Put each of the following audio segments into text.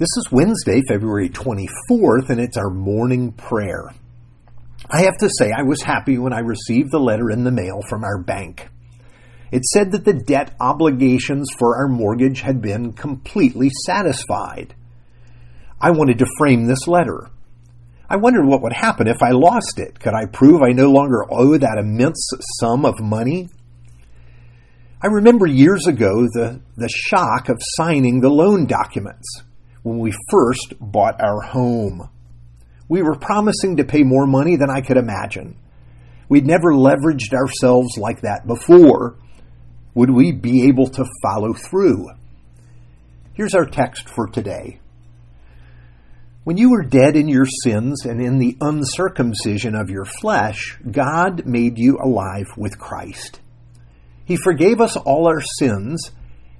This is Wednesday, February 24th, and it's our morning prayer. I have to say, I was happy when I received the letter in the mail from our bank. It said that the debt obligations for our mortgage had been completely satisfied. I wanted to frame this letter. I wondered what would happen if I lost it. Could I prove I no longer owe that immense sum of money? I remember years ago the, the shock of signing the loan documents when we first bought our home. We were promising to pay more money than I could imagine. We'd never leveraged ourselves like that before. Would we be able to follow through? Here's our text for today. When you were dead in your sins and in the uncircumcision of your flesh, God made you alive with Christ. He forgave us all our sins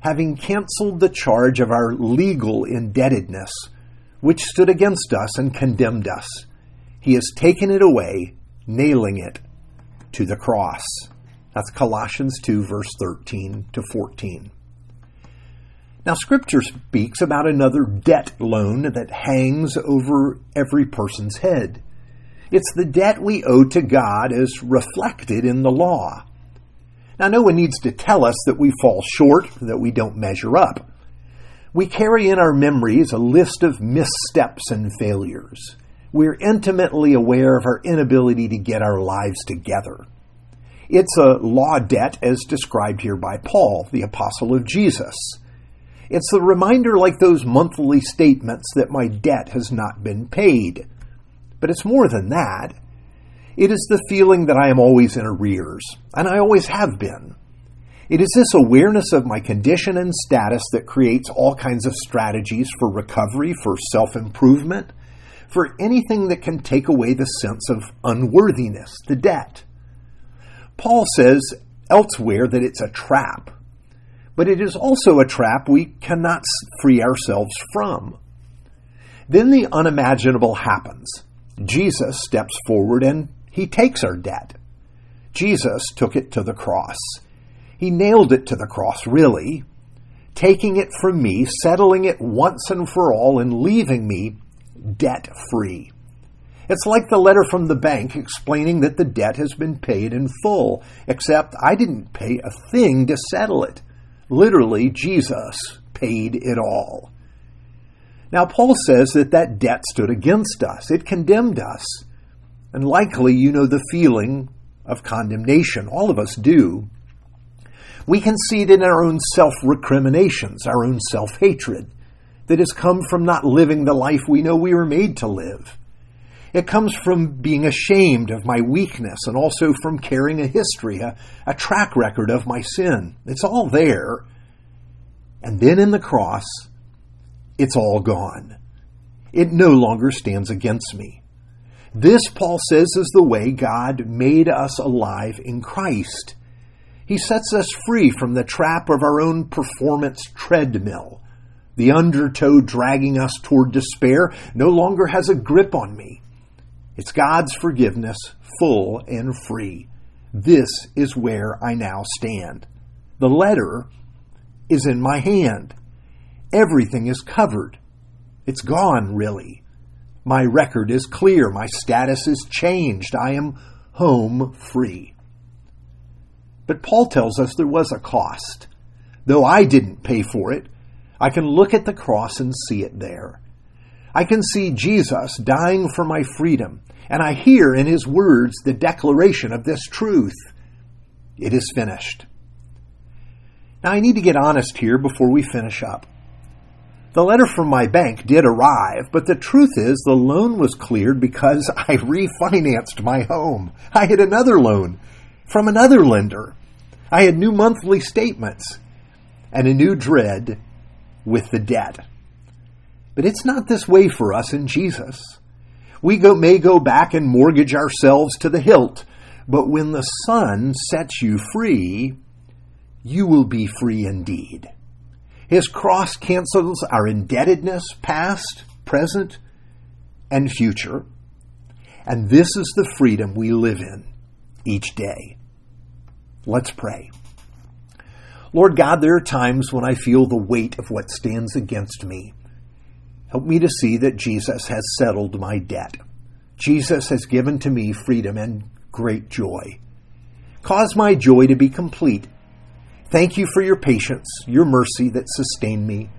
having canceled the charge of our legal indebtedness, which stood against us and condemned us. He has taken it away, nailing it to the cross. That's Colossians 2, verse 13 to 14. Now, Scripture speaks about another debt loan that hangs over every person's head. It's the debt we owe to God as reflected in the law. Now, no one needs to tell us that we fall short, that we don't measure up. We carry in our memories a list of missteps and failures. We're intimately aware of our inability to get our lives together. It's a law debt as described here by Paul, the apostle of Jesus. It's the reminder, like those monthly statements, that my debt has not been paid. But it's more than that. It is the feeling that I am always in arrears, and I always have been. It is this awareness of my condition and status that creates all kinds of strategies for recovery, for self improvement, for anything that can take away the sense of unworthiness, the debt. Paul says elsewhere that it's a trap, but it is also a trap we cannot free ourselves from. Then the unimaginable happens. Jesus steps forward and he takes our debt. Jesus took it to the cross. He nailed it to the cross, really, taking it from me, settling it once and for all, and leaving me debt free. It's like the letter from the bank explaining that the debt has been paid in full, except I didn't pay a thing to settle it. Literally, Jesus paid it all. Now, Paul says that that debt stood against us, it condemned us. And likely you know the feeling of condemnation. All of us do. We can see it in our own self recriminations, our own self hatred, that has come from not living the life we know we were made to live. It comes from being ashamed of my weakness and also from carrying a history, a, a track record of my sin. It's all there. And then in the cross, it's all gone. It no longer stands against me. This, Paul says, is the way God made us alive in Christ. He sets us free from the trap of our own performance treadmill. The undertow dragging us toward despair no longer has a grip on me. It's God's forgiveness, full and free. This is where I now stand. The letter is in my hand. Everything is covered. It's gone, really. My record is clear. My status is changed. I am home free. But Paul tells us there was a cost. Though I didn't pay for it, I can look at the cross and see it there. I can see Jesus dying for my freedom, and I hear in his words the declaration of this truth it is finished. Now, I need to get honest here before we finish up. The letter from my bank did arrive, but the truth is the loan was cleared because I refinanced my home. I had another loan from another lender. I had new monthly statements and a new dread with the debt. But it's not this way for us in Jesus. We go, may go back and mortgage ourselves to the hilt, but when the Son sets you free, you will be free indeed. His cross cancels our indebtedness, past, present, and future. And this is the freedom we live in each day. Let's pray. Lord God, there are times when I feel the weight of what stands against me. Help me to see that Jesus has settled my debt. Jesus has given to me freedom and great joy. Cause my joy to be complete. Thank you for your patience, your mercy that sustain me.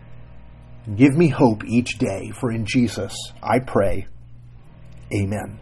Give me hope each day, for in Jesus I pray. Amen.